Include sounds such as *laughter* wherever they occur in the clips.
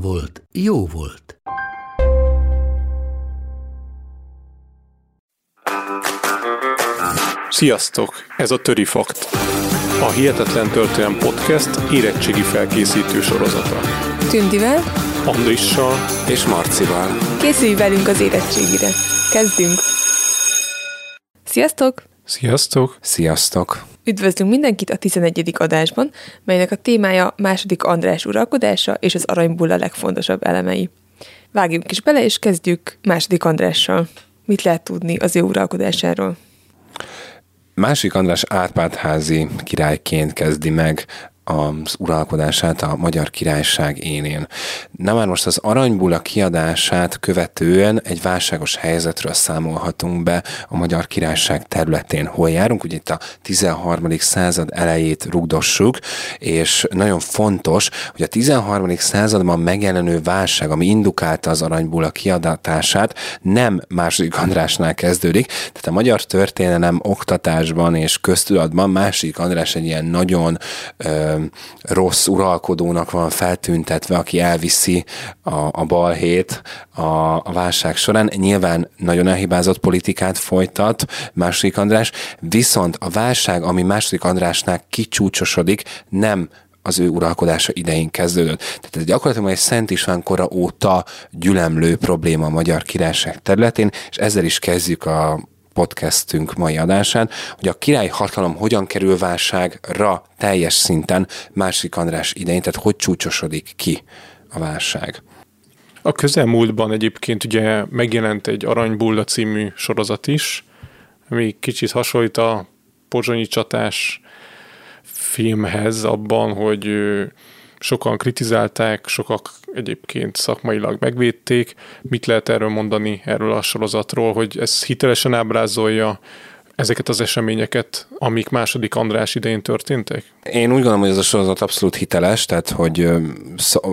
volt, jó volt. Sziasztok! Ez a Töri Fakt. A Hihetetlen Történelem Podcast érettségi felkészítő sorozata. Tündivel, Andrissal és Marcival. készülj velünk az érettségire. Kezdünk! Sziasztok! Sziasztok! Sziasztok! Üdvözlünk mindenkit a 11. adásban, melynek a témája második András uralkodása és az aranybulla legfontosabb elemei. Vágjunk is bele, és kezdjük második Andrással. Mit lehet tudni az ő uralkodásáról? Másik András Árpádházi királyként kezdi meg az uralkodását a Magyar Királyság énén. Na már most az aranybulla kiadását követően egy válságos helyzetről számolhatunk be a Magyar Királyság területén. Hol járunk? Ugye itt a 13. század elejét rugdossuk, és nagyon fontos, hogy a 13. században megjelenő válság, ami indukálta az aranybulla kiadatását, nem második Andrásnál kezdődik, tehát a magyar történelem oktatásban és köztudatban második András egy ilyen nagyon ö, rossz uralkodónak van feltüntetve, aki elviszi a, a balhét a, a válság során. Nyilván nagyon elhibázott politikát folytat második András, viszont a válság, ami második Andrásnál kicsúcsosodik, nem az ő uralkodása idején kezdődött. Tehát ez gyakorlatilag egy Szent István kora óta gyülemlő probléma a magyar királyság területén, és ezzel is kezdjük a podcastünk mai adásán, hogy a király hatalom hogyan kerül válságra teljes szinten másik András idején, tehát hogy csúcsosodik ki a válság. A közelmúltban egyébként ugye megjelent egy Aranybulla című sorozat is, ami kicsit hasonlít a pozsonyi csatás filmhez abban, hogy sokan kritizálták, sokak egyébként szakmailag megvédték. Mit lehet erről mondani, erről a sorozatról, hogy ez hitelesen ábrázolja ezeket az eseményeket, amik második András idején történtek? Én úgy gondolom, hogy ez a sorozat abszolút hiteles, tehát hogy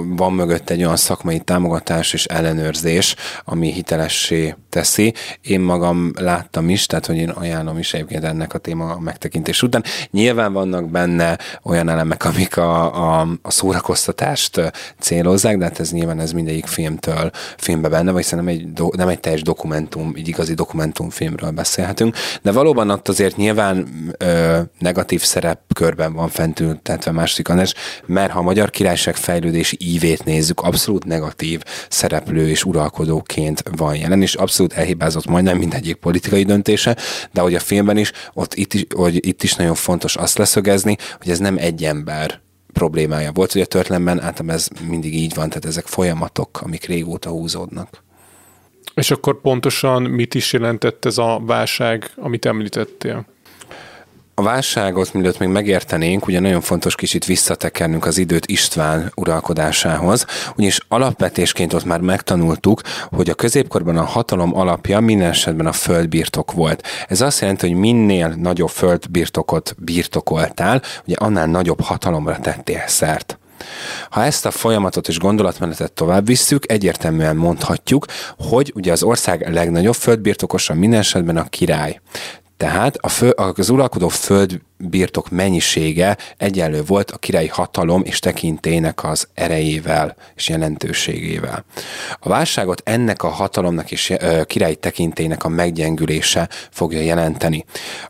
van mögött egy olyan szakmai támogatás és ellenőrzés, ami hitelessé teszi. Én magam láttam is, tehát hogy én ajánlom is egyébként ennek a téma megtekintés után. Nyilván vannak benne olyan elemek, amik a, a, a szórakoztatást célozzák, de hát ez nyilván ez mindegyik filmtől filmbe benne, vagy szerintem egy, do, nem egy teljes dokumentum, egy igazi dokumentumfilmről beszélhetünk, de valóban ott azért nyilván ö, negatív szerepkörben van fentültetve második András, mert ha a Magyar Királyság fejlődési ívét nézzük, abszolút negatív szereplő és uralkodóként van jelen, és abszolút elhibázott majdnem mindegyik politikai döntése, de hogy a filmben is, ott itt is, hogy itt is nagyon fontos azt leszögezni, hogy ez nem egy ember problémája volt, hogy a történelemben általában ez mindig így van, tehát ezek folyamatok, amik régóta húzódnak. És akkor pontosan mit is jelentett ez a válság, amit említettél? A válságot, mielőtt még megértenénk, ugye nagyon fontos kicsit visszatekernünk az időt István uralkodásához, ugyanis alapvetésként ott már megtanultuk, hogy a középkorban a hatalom alapja minden esetben a földbirtok volt. Ez azt jelenti, hogy minél nagyobb földbirtokot birtokoltál, ugye annál nagyobb hatalomra tettél szert. Ha ezt a folyamatot és gondolatmenetet tovább visszük, egyértelműen mondhatjuk, hogy ugye az ország legnagyobb földbirtokosa minden esetben a király. Tehát a fő, az uralkodó földbirtok mennyisége egyenlő volt a királyi hatalom és tekintének az erejével és jelentőségével. A válságot ennek a hatalomnak és királyi tekintének a meggyengülése fogja jelenteni.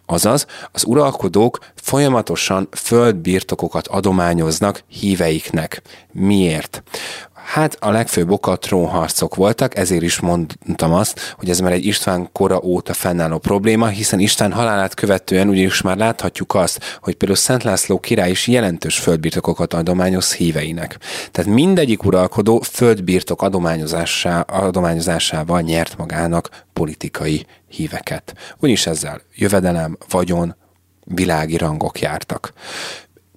Azaz, az uralkodók folyamatosan földbirtokokat adományoznak híveiknek. Miért? Hát a legfőbb oka trónharcok voltak, ezért is mondtam azt, hogy ez már egy István kora óta fennálló probléma, hiszen István halálát követően ugyanis már láthatjuk azt, hogy például Szent László király is jelentős földbirtokokat adományoz híveinek. Tehát mindegyik uralkodó földbirtok adományozásá, adományozásával nyert magának politikai híveket. Úgyis ezzel jövedelem, vagyon, világi rangok jártak.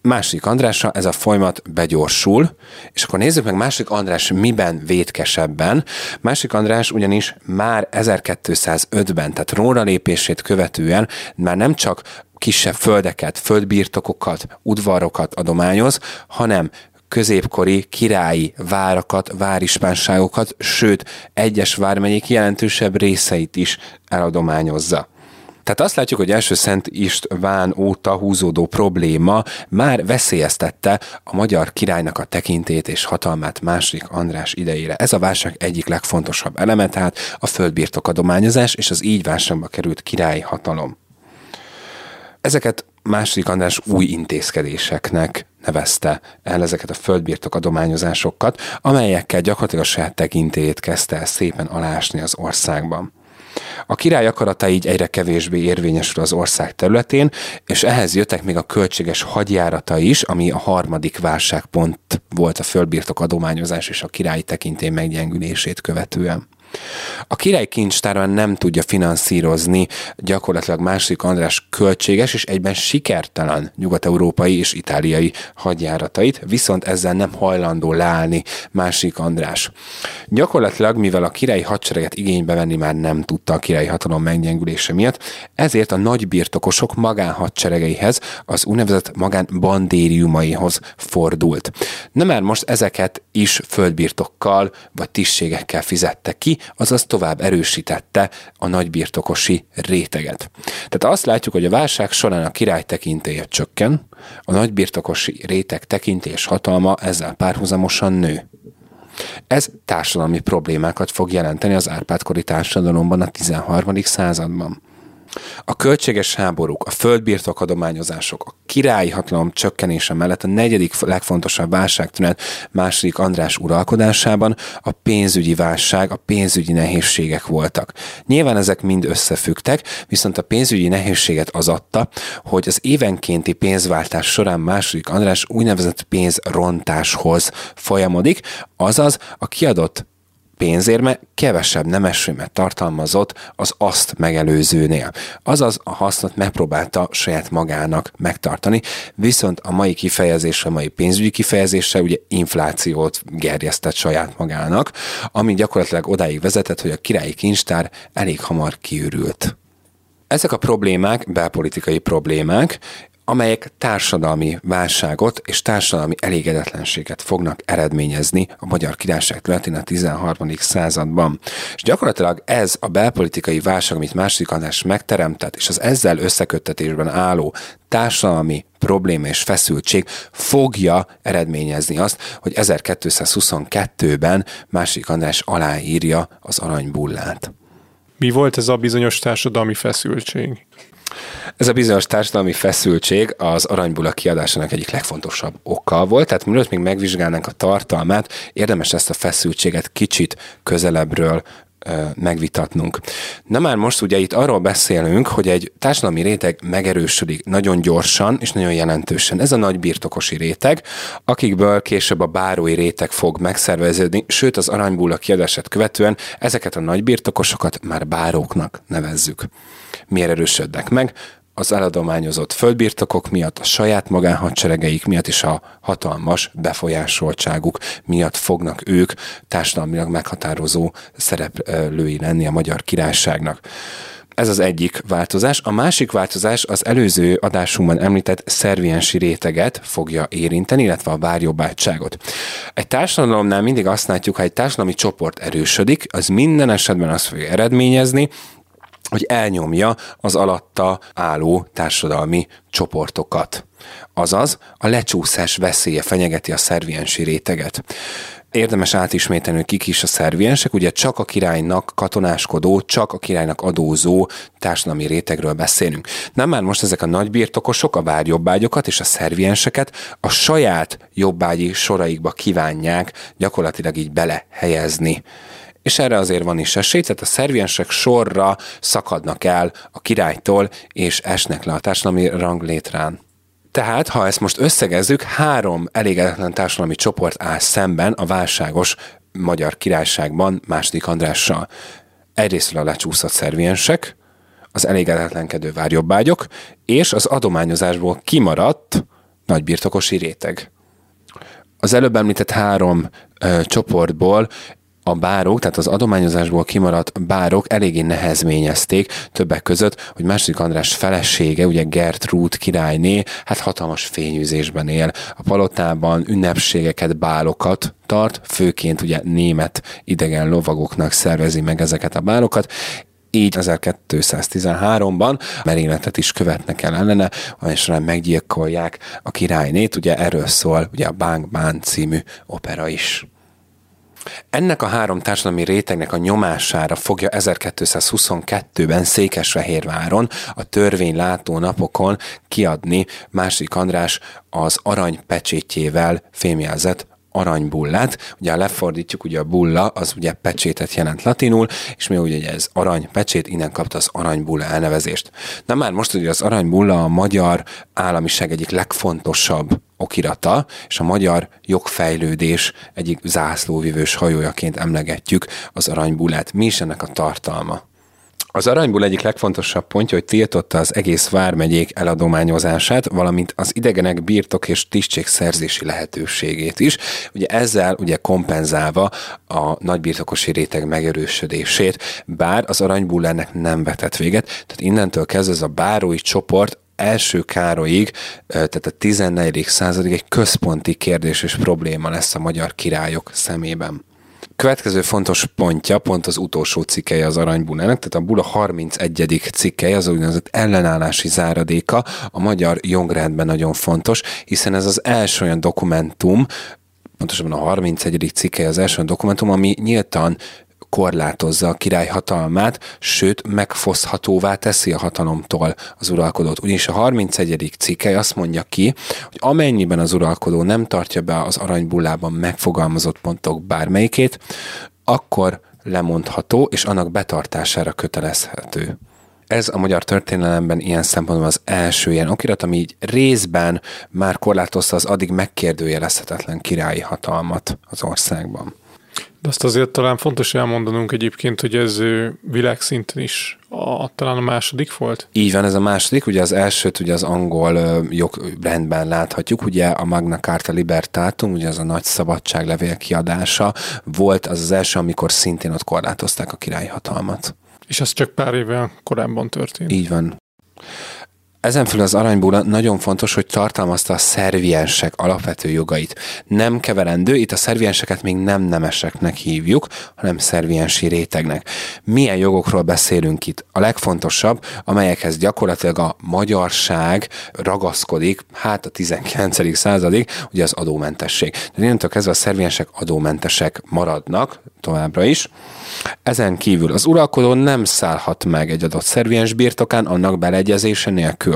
Második Andrásra ez a folyamat begyorsul, és akkor nézzük meg Második András miben vétkesebben. Második András ugyanis már 1205-ben, tehát róla lépését követően már nem csak kisebb földeket, földbirtokokat, udvarokat adományoz, hanem középkori királyi várakat, várispánságokat, sőt, egyes vármegyék jelentősebb részeit is eladományozza. Tehát azt látjuk, hogy első Szent István óta húzódó probléma már veszélyeztette a magyar királynak a tekintét és hatalmát második András idejére. Ez a válság egyik legfontosabb eleme, tehát a földbirtok adományozás és az így válságba került királyi hatalom. Ezeket második András új intézkedéseknek nevezte el ezeket a földbirtok adományozásokat, amelyekkel gyakorlatilag a saját tekintélyét kezdte el szépen alásni az országban. A király akarata így egyre kevésbé érvényesül az ország területén, és ehhez jöttek még a költséges hadjárata is, ami a harmadik válságpont volt a földbirtok adományozás és a királyi tekintély meggyengülését követően. A király kincstárban nem tudja finanszírozni gyakorlatilag második András költséges és egyben sikertelen nyugat-európai és itáliai hadjáratait, viszont ezzel nem hajlandó leállni második András. Gyakorlatilag, mivel a királyi hadsereget igénybe venni már nem tudta a királyi hatalom meggyengülése miatt, ezért a nagy birtokosok magánhadseregeihez, az úgynevezett magánbandériumaihoz fordult. Nem már most ezeket is földbirtokkal vagy tisztségekkel fizette ki, azaz tovább erősítette a nagybirtokosi réteget. Tehát azt látjuk, hogy a válság során a király tekintélye csökken, a nagybirtokosi réteg tekintély és hatalma ezzel párhuzamosan nő. Ez társadalmi problémákat fog jelenteni az Árpádkori társadalomban a 13. században. A költséges háborúk, a földbirtok adományozások, a királyi hatalom csökkenése mellett a negyedik legfontosabb válságtünet második András uralkodásában a pénzügyi válság, a pénzügyi nehézségek voltak. Nyilván ezek mind összefüggtek, viszont a pénzügyi nehézséget az adta, hogy az évenkénti pénzváltás során második András úgynevezett pénzrontáshoz folyamodik, azaz a kiadott pénzérme kevesebb nemessémet tartalmazott az azt megelőzőnél. Azaz a hasznot megpróbálta saját magának megtartani, viszont a mai kifejezésre, a mai pénzügyi kifejezésre ugye inflációt gerjesztett saját magának, ami gyakorlatilag odáig vezetett, hogy a királyi kincstár elég hamar kiürült. Ezek a problémák belpolitikai problémák, amelyek társadalmi válságot és társadalmi elégedetlenséget fognak eredményezni a Magyar Királyság területén a 13. században. És gyakorlatilag ez a belpolitikai válság, amit második András megteremtett, és az ezzel összeköttetésben álló társadalmi probléma és feszültség fogja eredményezni azt, hogy 1222-ben második András aláírja az aranybullát. Mi volt ez a bizonyos társadalmi feszültség? Ez a bizonyos társadalmi feszültség az aranybula kiadásának egyik legfontosabb oka volt, tehát mielőtt még megvizsgálnánk a tartalmát, érdemes ezt a feszültséget kicsit közelebbről megvitatnunk. Na már most ugye itt arról beszélünk, hogy egy társadalmi réteg megerősödik nagyon gyorsan és nagyon jelentősen. Ez a nagy birtokosi réteg, akikből később a bárói réteg fog megszerveződni, sőt az aranybulla kiadását követően ezeket a nagy birtokosokat már báróknak nevezzük. Miért erősödnek meg? az eladományozott földbirtokok miatt, a saját magánhadseregeik miatt és a hatalmas befolyásoltságuk miatt fognak ők társadalmilag meghatározó szereplői lenni a magyar királyságnak. Ez az egyik változás. A másik változás az előző adásunkban említett szerviensi réteget fogja érinteni, illetve a várjobbátságot. Egy társadalomnál mindig azt látjuk, ha egy társadalmi csoport erősödik, az minden esetben azt fogja eredményezni, hogy elnyomja az alatta álló társadalmi csoportokat. Azaz, a lecsúszás veszélye fenyegeti a szerviensi réteget. Érdemes átismételni, hogy kik is a szerviensek, ugye csak a királynak katonáskodó, csak a királynak adózó társadalmi rétegről beszélünk. Nem már most ezek a nagy birtokosok, a várjobbágyokat és a szervienseket a saját jobbágyi soraikba kívánják gyakorlatilag így belehelyezni és erre azért van is esély, tehát a szerviensek sorra szakadnak el a királytól, és esnek le a társadalmi ranglétrán. Tehát, ha ezt most összegezzük, három elégedetlen társadalmi csoport áll szemben a válságos magyar királyságban második Andrással. Egyrésztről a lecsúszott szerviensek, az elégedetlenkedő várjobbágyok, és az adományozásból kimaradt nagybirtokosi réteg. Az előbb említett három ö, csoportból a bárok, tehát az adományozásból kimaradt bárok eléggé nehezményezték többek között, hogy második András felesége, ugye Gertrúd királyné, hát hatalmas fényűzésben él. A palotában ünnepségeket, bálokat tart, főként ugye német idegen lovagoknak szervezi meg ezeket a bálokat, így 1213-ban merényletet is követnek el ellene, és során meggyilkolják a királynét, ugye erről szól ugye a Bang Bán című opera is. Ennek a három társadalmi rétegnek a nyomására fogja 1222-ben Székesfehérváron a törvény látó napokon kiadni második András az arany pecsétjével fémjelzett aranybullát. Ugye ha lefordítjuk, ugye a bulla az ugye pecsétet jelent latinul, és mi ugye ez arany pecsét, innen kapta az aranybulla elnevezést. Na már most ugye az aranybulla a magyar államiság egyik legfontosabb okirata, és a magyar jogfejlődés egyik zászlóvivős hajójaként emlegetjük az aranybullát. Mi is ennek a tartalma? Az aranyból egyik legfontosabb pontja, hogy tiltotta az egész vármegyék eladományozását, valamint az idegenek birtok és szerzési lehetőségét is. Ugye ezzel ugye kompenzálva a nagybirtokosi réteg megerősödését, bár az aranybull ennek nem vetett véget, tehát innentől kezdve ez a bárói csoport első Károlyig, tehát a 14. századig egy központi kérdés és probléma lesz a magyar királyok szemében. Következő fontos pontja, pont az utolsó cikkeje az aranybulának, tehát a bula 31. cikkeje, az úgynevezett ellenállási záradéka a magyar jogrendben nagyon fontos, hiszen ez az első olyan dokumentum, pontosabban a 31. cikke az első dokumentum, ami nyíltan korlátozza a király hatalmát, sőt megfoszthatóvá teszi a hatalomtól az uralkodót. Ugyanis a 31. cikke azt mondja ki, hogy amennyiben az uralkodó nem tartja be az aranybullában megfogalmazott pontok bármelyikét, akkor lemondható, és annak betartására kötelezhető. Ez a magyar történelemben ilyen szempontból az első ilyen okirat, ami így részben már korlátozta az addig megkérdőjelezhetetlen királyi hatalmat az országban. De azt azért talán fontos elmondanunk egyébként, hogy ez világszinten is a, talán a második volt? Így van, ez a második. Ugye az elsőt ugye az angol jogrendben láthatjuk, ugye a Magna Carta Libertatum, ugye az a nagy szabadságlevél kiadása volt az az első, amikor szintén ott korlátozták a királyi hatalmat. És ez csak pár évvel korábban történt. Így van. Ezen felül az aranybúla nagyon fontos, hogy tartalmazta a szerviensek alapvető jogait. Nem keverendő, itt a szervienseket még nem nemeseknek hívjuk, hanem szerviensi rétegnek. Milyen jogokról beszélünk itt? A legfontosabb, amelyekhez gyakorlatilag a magyarság ragaszkodik, hát a 19. századig, ugye az adómentesség. De innentől kezdve a szerviensek adómentesek maradnak továbbra is. Ezen kívül az uralkodó nem szállhat meg egy adott szerviens birtokán annak beleegyezése nélkül.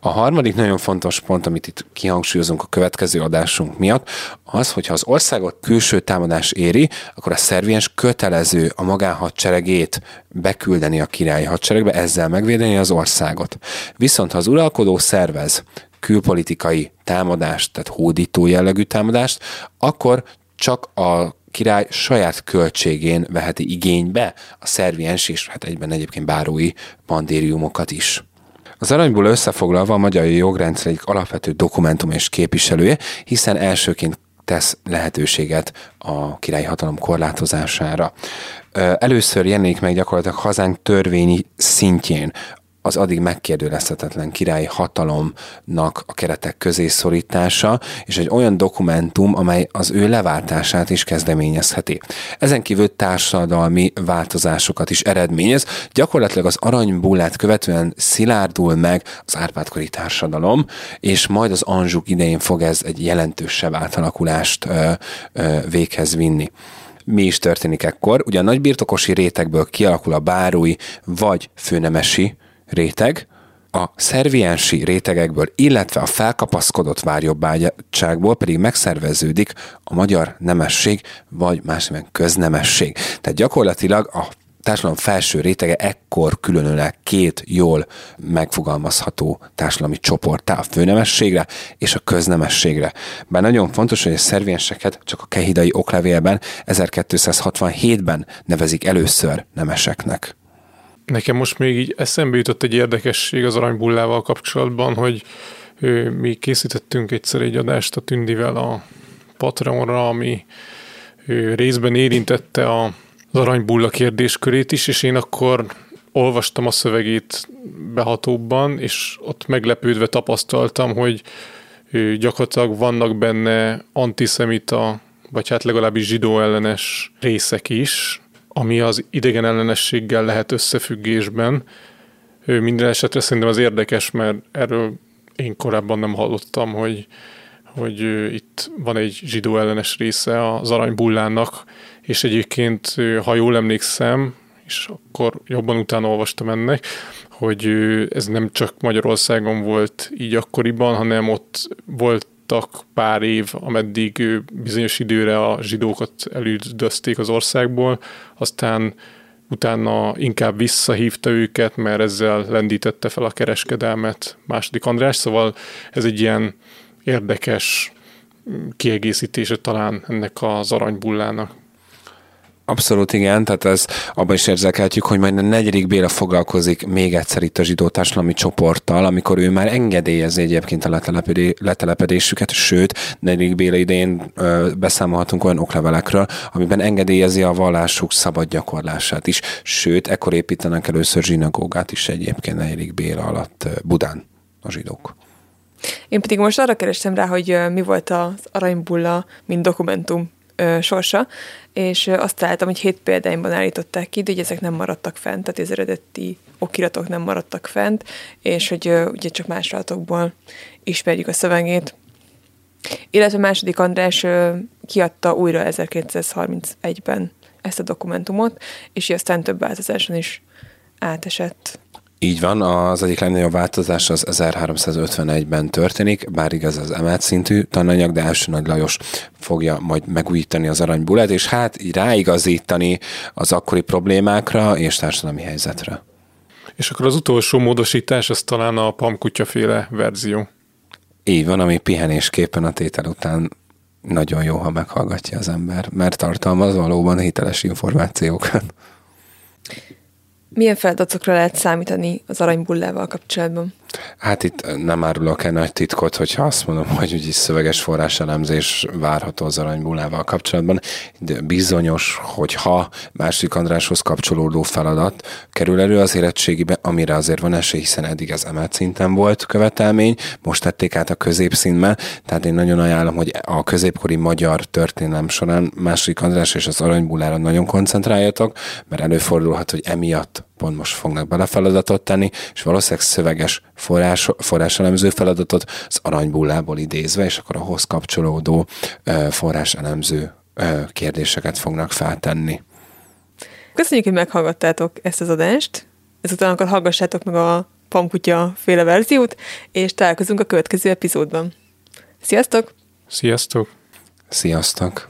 A harmadik nagyon fontos pont, amit itt kihangsúlyozunk a következő adásunk miatt, az, hogyha az országot külső támadás éri, akkor a szerviens kötelező a magánhadseregét beküldeni a királyi hadseregbe, ezzel megvédeni az országot. Viszont ha az uralkodó szervez külpolitikai támadást, tehát hódító jellegű támadást, akkor csak a király saját költségén veheti igénybe a szerviens és hát egyben egyébként bárói bandériumokat is. Az aranyból összefoglalva a magyar jogrendszer egyik alapvető dokumentum és képviselője, hiszen elsőként tesz lehetőséget a királyi hatalom korlátozására. Először jelenik meg gyakorlatilag hazánk törvényi szintjén az addig megkérdőlezhetetlen királyi hatalomnak a keretek közé szorítása, és egy olyan dokumentum, amely az ő leváltását is kezdeményezheti. Ezen kívül társadalmi változásokat is eredményez. Gyakorlatilag az aranybullát követően szilárdul meg az árpádkori társadalom, és majd az Anzsuk idején fog ez egy jelentősebb átalakulást ö, ö, véghez vinni mi is történik ekkor. Ugye a nagybirtokosi rétegből kialakul a bárói vagy főnemesi réteg, a szerviensi rétegekből, illetve a felkapaszkodott várjobbágyságból pedig megszerveződik a magyar nemesség, vagy más köznemesség. Tehát gyakorlatilag a társadalom felső rétege ekkor különül két jól megfogalmazható társadalmi csoporttá, a főnemességre és a köznemességre. Bár nagyon fontos, hogy a szervienseket csak a kehidai oklevélben 1267-ben nevezik először nemeseknek. Nekem most még így eszembe jutott egy érdekesség az aranybullával kapcsolatban, hogy Mi készítettünk egyszer egy adást a Tündivel a Patreonra, ami részben érintette az aranybulla kérdéskörét is, és én akkor olvastam a szövegét behatóbban, és ott meglepődve tapasztaltam, hogy gyakorlatilag vannak benne antiszemita, vagy hát legalábbis zsidó ellenes részek is, ami az idegen ellenességgel lehet összefüggésben. Minden esetre szerintem az érdekes, mert erről én korábban nem hallottam, hogy, hogy itt van egy zsidó ellenes része az aranybullának, és egyébként, ha jól emlékszem, és akkor jobban utána olvastam ennek, hogy ez nem csak Magyarországon volt így akkoriban, hanem ott voltak pár év, ameddig bizonyos időre a zsidókat elüldözték az országból, aztán utána inkább visszahívta őket, mert ezzel lendítette fel a kereskedelmet második András, szóval ez egy ilyen érdekes kiegészítése talán ennek az aranybullának. Abszolút igen, tehát ez abban is érzékelhetjük, hogy majd a negyedik Béla foglalkozik még egyszer itt a zsidó társadalmi csoporttal, amikor ő már engedélyezi egyébként a letelepedésüket, sőt, negyedik Béla idején ö, beszámolhatunk olyan oklevelekről, amiben engedélyezi a vallásuk szabad gyakorlását is, sőt, ekkor építenek először zsinagógát is egyébként negyedik Béla alatt Budán a zsidók. Én pedig most arra kerestem rá, hogy mi volt az aranybulla, mint dokumentum sorsa, és azt találtam, hogy hét példányban állították ki, de hogy ezek nem maradtak fent, tehát az eredeti okiratok nem maradtak fent, és hogy ugye csak másolatok ismerjük a szövegét. Illetve második András kiadta újra 1931-ben ezt a dokumentumot, és aztán több változáson is átesett. Így van, az egyik legnagyobb változás az 1351-ben történik, bár igaz az emelt szintű tananyag, de első Nagy Lajos fogja majd megújítani az aranybulát, és hát így ráigazítani az akkori problémákra és társadalmi helyzetre. És akkor az utolsó módosítás, az talán a pamkutyaféle verzió. Így van, ami pihenésképpen a tétel után nagyon jó, ha meghallgatja az ember, mert tartalmaz valóban hiteles információkat. Milyen feladatokra lehet számítani az aranybullával kapcsolatban? Hát itt nem árulok el nagy titkot, hogyha azt mondom, *laughs* hogy úgyis szöveges forráselemzés várható az aranybullával kapcsolatban. De bizonyos, hogy ha másik Andráshoz kapcsolódó feladat kerül elő az érettségibe, amire azért van esély, hiszen eddig ez emelt szinten volt követelmény, most tették át a középszínbe, tehát én nagyon ajánlom, hogy a középkori magyar történelem során másik András és az aranybullára nagyon koncentráljatok, mert előfordulhat, hogy emiatt pont most fognak bele feladatot tenni, és valószínűleg szöveges forrás, forráselemző feladatot az aranybullából idézve, és akkor ahhoz kapcsolódó forráselemző kérdéseket fognak feltenni. Köszönjük, hogy meghallgattátok ezt az adást. Ezután akkor hallgassátok meg a Pamkutya féle verziót, és találkozunk a következő epizódban. Sziasztok! Sziasztok! Sziasztok!